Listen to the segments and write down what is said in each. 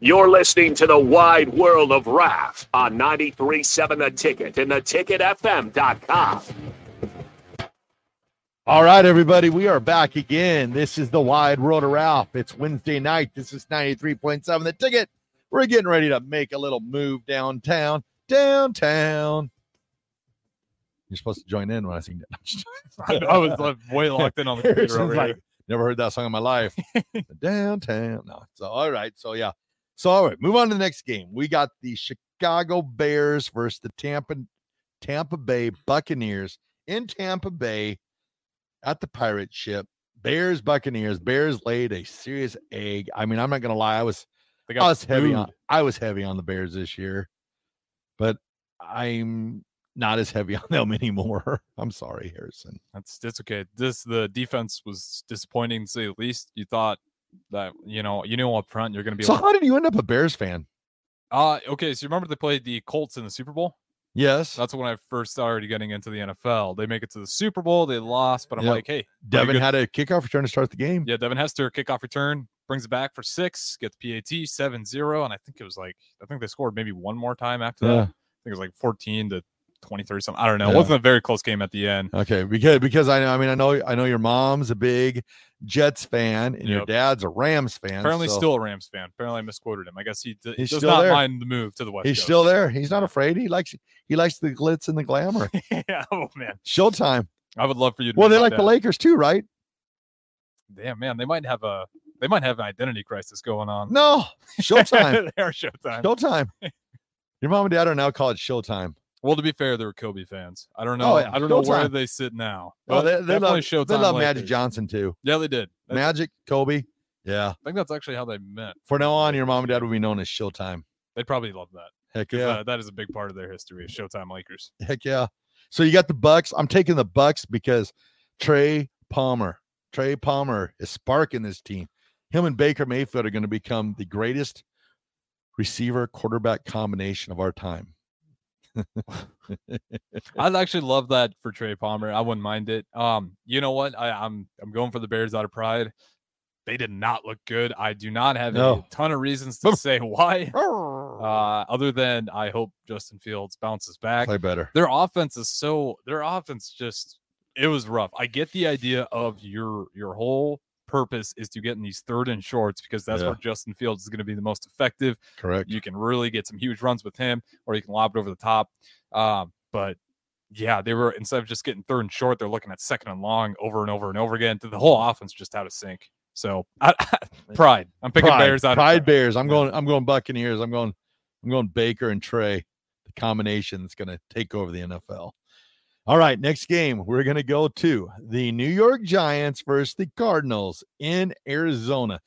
You're listening to the wide world of Raf on 93.7 The Ticket and theticketfm.com. All right, everybody, we are back again. This is the wide world of Ralph. It's Wednesday night. This is 93.7 The Ticket. We're getting ready to make a little move downtown. Downtown. You're supposed to join in when I sing I, I was like, way locked in on the computer Harrison's over like, never heard that song in my life. downtown. No. So, all right. So, yeah. So, all right, move on to the next game. We got the Chicago Bears versus the Tampa Tampa Bay Buccaneers in Tampa Bay at the pirate ship. Bears Buccaneers. Bears laid a serious egg. I mean, I'm not gonna lie. I was I was heavy on. I was heavy on the Bears this year, but I'm not as heavy on them anymore. I'm sorry, Harrison. That's that's okay. This the defense was disappointing to say the least. You thought that you know you knew up front you're going to be. So, able- how did you end up a Bears fan? uh okay. So you remember they played the Colts in the Super Bowl? Yes, That's when I first started getting into the NFL. They make it to the Super Bowl. They lost, but I'm Yep. like, hey, Devin good. had a kickoff return to start the game. yeah, Devin Hester kickoff return brings it back for six, gets PAT 7-0, and I think it was like I think they scored maybe one more time after that. I think it was like 14 to 23 something. I don't know. It wasn't a very close game at the end. Okay, because because I know I mean I know I know your mom's a big Jets fan and your dad's a Rams fan. Apparently, so still a Rams fan. Apparently, I misquoted him. I guess he, he He's does still not there. mind the move to the West. he's Coast. still there. He's not afraid. He likes he likes the glitz and the glamour. yeah. Oh man, Showtime. I would love for you. to Well, they like the. Lakers too, right? Damn man, they might have a they might have an identity crisis going on. No, Showtime. they are Showtime. Showtime. Your mom and dad are now called Showtime. Well, to be fair, they were Kobe fans. I don't know. Oh, yeah, I don't know where they sit now. Oh, but they, they definitely love Showtime. they love Magic Johnson too. Yeah, they did. That's- Magic, Kobe. Yeah. I think that's actually how they met. For now on, your mom and dad will be known as Showtime. They'd probably love that. Heck yeah. uh, that is a big part of their history. Is Showtime Lakers. Heck yeah. So you got the Bucks. I'm taking the Bucks because Trey Palmer, Trey Palmer is sparking this team. Him and Baker Mayfield are going to become the greatest receiver quarterback combination of our time. I'd actually love that for Trey Palmer. I wouldn't mind it. Um, you know what? I, I'm I'm going for the Bears out of pride. They did not look good. I do not have No. a ton of reasons to say why. Uh, other than I hope Justin Fields bounces back. Play better. Their offense is so their offense just it was rough. I get the idea of your your whole purpose is to get in these third and shorts because that's Yeah. where Justin Fields is going to be the most effective. Correct. You can really get some huge runs with him, or you can lob it over the top. Um, but yeah, they were instead of just getting third and short, they're looking at second and long over and over and over again. The whole offense just out of sync. So I, pride. I'm picking Pride, Bears out. of Pride Bears. I'm going. I'm going Buccaneers. I'm going. I'm going Baker and Trey. The combination that's going to take over the NFL. All right, next game we're going to go to the New York Giants versus the Cardinals in Arizona.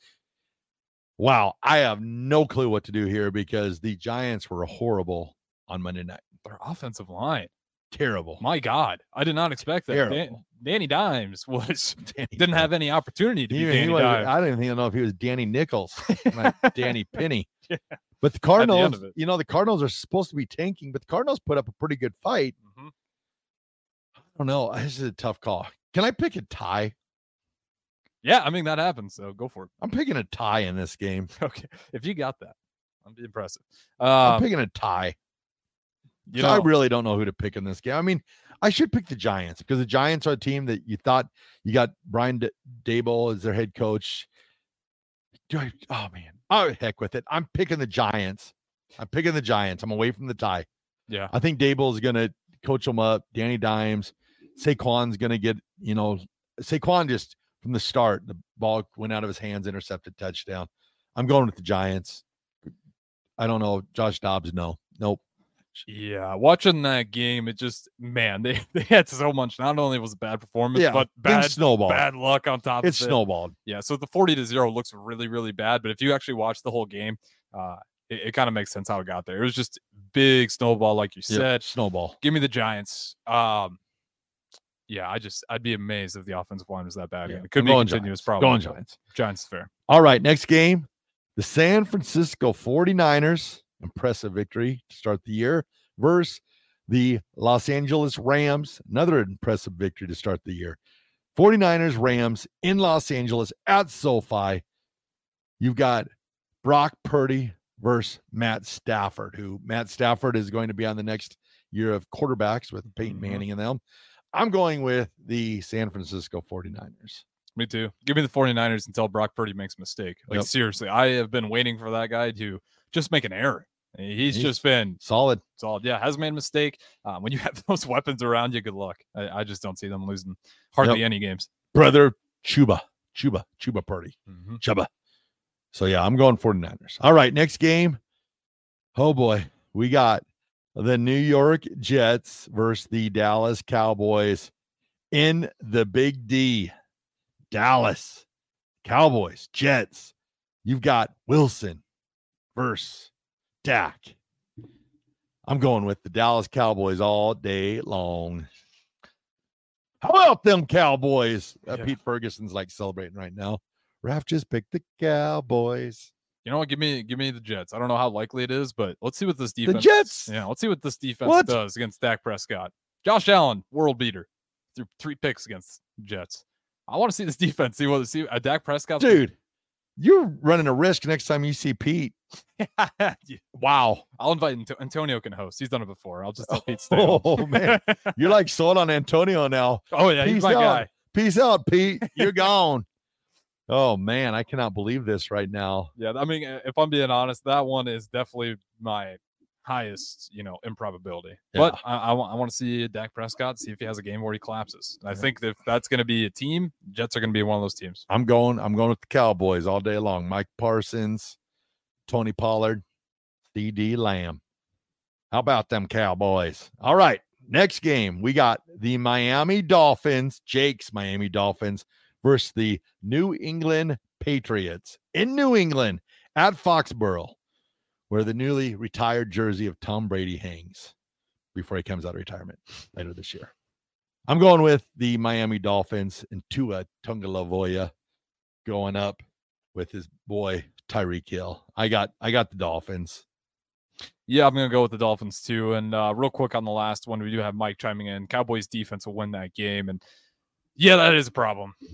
Wow, I have no clue what to do here because the Giants were horrible on Monday night. Their offensive line. Terrible. My God, I did not expect that. Dan- Danny Dimes was Danny didn't have any opportunity to be Danny was- Dimes. I didn't even know if he was Danny Nichols, not Danny Penny. Yeah. But the Cardinals, it. you know, the Cardinals are supposed to be tanking, but the Cardinals put up a pretty good fight. Mhm. I don't know. This is a tough call. Can I pick a tie? Yeah, I mean that happens. So go for it. I'm picking a tie in this game. Okay, if you got that, I'm impressive. I'm Um, picking a tie. you So know, I really don't know who to pick in this game. I mean, I should pick the Giants because the Giants are a team that you thought you got Brian D- Daboll as their head coach. Do I, oh man, oh heck with it. I'm picking the Giants. I'm picking the Giants. I'm away from the tie. yeah, I think Daboll is going to coach them up. Danny Dimes, Saquon's going to get you know Saquon just from the start the ball went out of his hands, intercepted touchdown. I'm going with the Giants. I don't know Josh Dobbs. No, nope. yeah. Watching that game, it just man, they they had so much. Not only was it bad performance, Yeah, but bad snowball. bad luck on top It's of it. snowballed. Yeah, so the 40 to 0 looks really, really bad. But if you actually watch the whole game, uh, it, it kind of makes sense how it got there. It was just big snowball, like you Yeah, said. snowball. Give me the Giants. Um, yeah, I just I'd be amazed if the offensive line was that bad. Yeah. It could I'm be going continuous Giants. problem. Going Giants. Giants is fair. All right, next game. The San Francisco 49ers, impressive victory to start the year, versus the Los Angeles Rams, another impressive victory to start the year. 49ers Rams in Los Angeles at SoFi. You've got Brock Purdy versus Matt Stafford, who Matt Stafford is going to be on the next year of quarterbacks with Peyton Mhm. Manning and them. I'm going with the San Francisco 49ers. Me too. Give me the 49ers until Brock Purdy makes a mistake. Like Yep. seriously, I have been waiting for that guy to just make an error. He's, He's- just been Solid. solid. Yeah, has made a mistake. Um, when you have those weapons around you, good luck. I, I just don't see them losing hardly any games. Brother Chubba, Chubba, Chubba Purdy, Chubba. So yeah, I'm going 49ers. All right, next game. Oh boy, we got the New York Jets versus the Dallas Cowboys in the Big D. Dallas Cowboys, Jets. You've got Wilson versus Dak. I'm going with the Dallas Cowboys all day long. How about them Cowboys? Uh, Yeah. Pete Ferguson's like celebrating right now. Raf just picked the Cowboys. You know what? Give me give me the Jets. I don't know how likely it is, but let's see what this defense. The. Jets. Yeah, let's see what this defense What? does against Dak Prescott. Josh Allen, world beater, threw three picks against Jets. I want to see this defense. See what see uh, Dak Prescott. Dude, you're running a risk next time you see Pete. Wow. I'll invite Anto- Antonio can host. He's done it before. I'll just tell Pete stay. Oh, man. You're like sold on Antonio now. oh yeah, he's my out. guy. Peace out, Pete. You're gone. Oh man, I cannot believe this right now. Yeah, I mean, if I'm being honest, that one is definitely my highest, you know, improbability. But I, I, want to see Dak Prescott see if he has a game where he collapses. And I Yeah. think if that's going to be a team, Jets are going to be one of those teams. I'm going, I'm going with the Cowboys all day long. Mike Parsons, Tony Pollard, CeeDee Lamb. How about them Cowboys? All right. Next game, we got the Miami Dolphins, Jake's Miami Dolphins versus the New England Patriots in New England at Foxborough, where the newly retired jersey of Tom Brady hangs before he comes out of retirement later this year. I'm going with the Miami Dolphins and Tua Tagovailoa going up with his boy Tyreek Hill. I got I got the Dolphins. Yeah, I'm to go with the Dolphins too. And uh, real quick on the last one, we do have Mike chiming in. Cowboys defense will win that game. And yeah, that is a problem.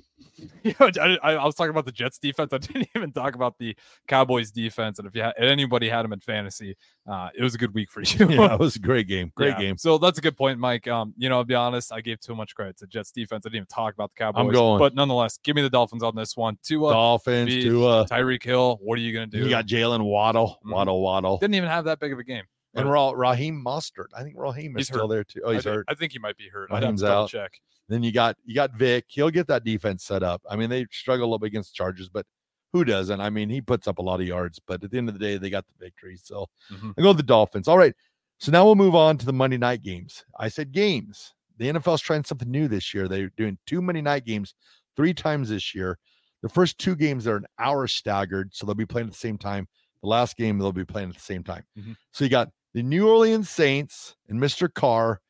You know, I, I, I was talking about the Jets defense. I didn't even talk about the Cowboys defense. And if you had, anybody had them in fantasy, uh, it was a good week for you. Yeah, it was a great game. Great Yeah, game. So that's a good point, Mike. Um, you know, I'll be honest, I gave too much credit to Jets defense. I didn't even talk about the Cowboys. I'm going. But nonetheless, give me the Dolphins on this one. Tua, Dolphins, Beast, Tua. Tyreek Hill. What are you going to do? You got Jaylen Waddle, Mhm. Waddle, Waddle, Didn't even have that big of a game. And Ra- Raheem Mostert. I think Raheem is He's still hurt. there too. Oh, he's I, hurt. I think he might be hurt. I'd have to Raheem's out. check. Then you got you got Vic. He'll get that defense set up. I mean, they struggle a little bit against Chargers, but who doesn't? I mean, he puts up a lot of yards, but at the end of the day, they got the victory. So Mhm. I go the Dolphins. All right. So now we'll move on to the Monday night games. I said games. The NFL's trying something new this year. They're doing two Monday night games three times this year. The first two games are an hour staggered, so they'll be playing at the same time. The last game they'll be playing at the same time. Mhm. So you got the New Orleans Saints and Mr. Carr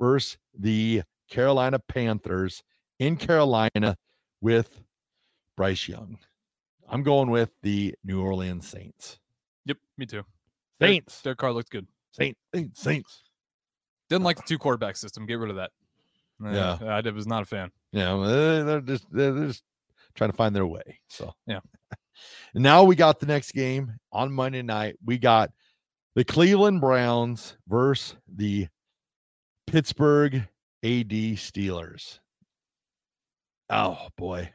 versus the Carolina Panthers in Carolina with Bryce Young. I'm going with the New Orleans Saints. Yep, me too. Saints. Their Carr looked good. Saints. Saints. Saints. Didn't like the two quarterback system. Get rid of that. Eh, Yeah. I did- was not a fan. Yeah, they're they're just they're just trying to find their way. So Yeah. Now we got the next game on Monday night. We got the Cleveland Browns versus the Pittsburgh AD Steelers. Oh boy.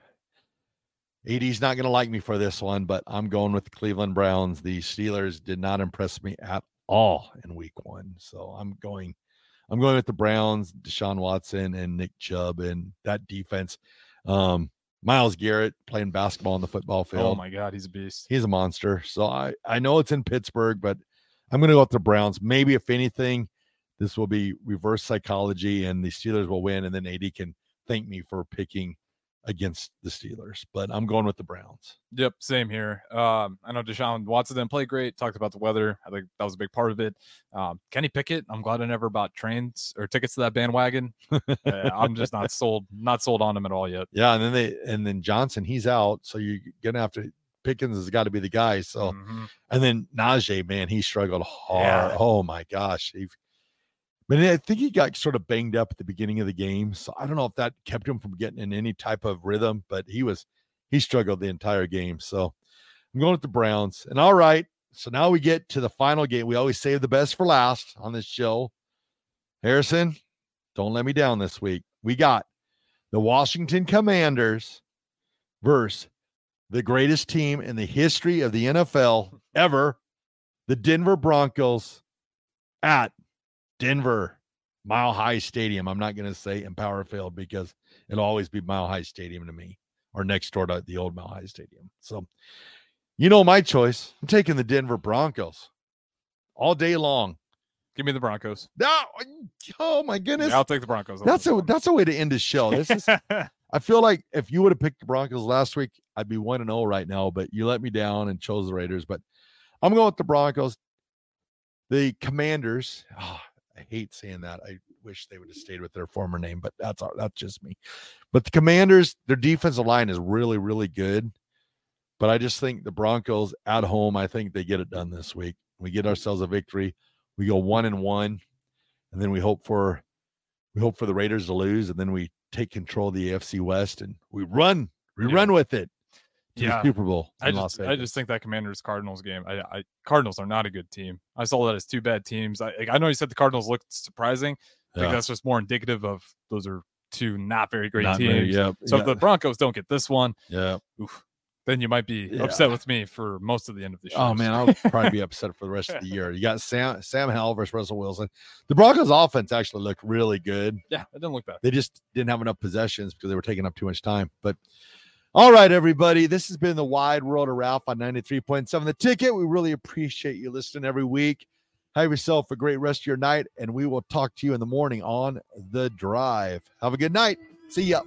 AD's not going to like me for this one, but I'm going with the Cleveland Browns. The Steelers did not impress me at all in week one. So I'm going I'm going with the Browns, Deshaun Watson and Nick Chubb and that defense. Um, Myles Garrett playing basketball on the football field. Oh my god, he's a beast. He's a monster. So I, I know it's in Pittsburgh, but I'm going to go with the Browns. Maybe if anything, this will be reverse psychology and the Steelers will win. And then AD can thank me for picking against the Steelers. But I'm going with the Browns. Yep, same here. Um, I know Deshaun Watson didn't play great. Talked about the weather. I think that was a big part of it. Um, Kenny Pickett. I'm glad I never bought trains or tickets to that bandwagon. Uh, I'm just not sold. Not sold on him at all yet. Yeah. And then they, and then Johnson, he's out. So you're going to have to, Pickens has got to be the guy. So, Mhm. And then Najee, man, he struggled hard. Yeah. Oh my gosh. He, but I think he got sort of banged up at the beginning of the game. So I don't know if that kept him from getting in any type of rhythm, but he was he struggled the entire game. So I'm going with the Browns. And all right, So now we get to the final game. We always save the best for last on this show. Harrison, don't let me down this week. We got the Washington Commanders versus the greatest team in the history of the NFL ever, the Denver Broncos at Denver Mile High Stadium. I'm not going to say Empower Field because it'll always be Mile High Stadium to me or next door to the old Mile High Stadium. So, you know my choice. I'm taking the Denver Broncos all day long. Give me the Broncos. No, oh my goodness. Yeah, I'll take the Broncos. on That's a that's a way to end the show. This is I feel like if you would have picked the Broncos last week, I'd be one and zero right now. But you let me down and chose the Raiders. But I'm going with the Broncos. The Commanders. ah, I hate saying that. I wish they would have stayed with their former name, but that's that's just me. But the Commanders, their defensive line is really really good. But I just think the Broncos at home. I think they get it done this week. We get ourselves a victory. We go one and one, and then we hope for we hope for the Raiders to lose, and then we take control of the AFC West and we run, we Yeah. run with it Yeah. the Super Bowl. I just, I just think that Commanders Cardinals game. I, I Cardinals are not a good team. I saw that as two bad teams. I, I know you said the Cardinals looked surprising. I think Yeah. that's just more indicative of those are two not very great Not teams. very- yeah, So yeah, if the Broncos don't get this one, yeah. oof, then you might be Yeah. upset with me for most of the end of the show. Oh man, I'll probably be upset for the rest of the year. You got Sam Sam Howell versus Russell Wilson. The Broncos offense actually looked really good. yeah, it didn't look bad. They just didn't have enough possessions because they were taking up too much time. But all right, everybody, this has been the wide world of Ralph on 93.7 the ticket. We really appreciate you listening every week. Have yourself a great rest of your night, and we will talk to you in the morning on the drive. Have a good night. See ya.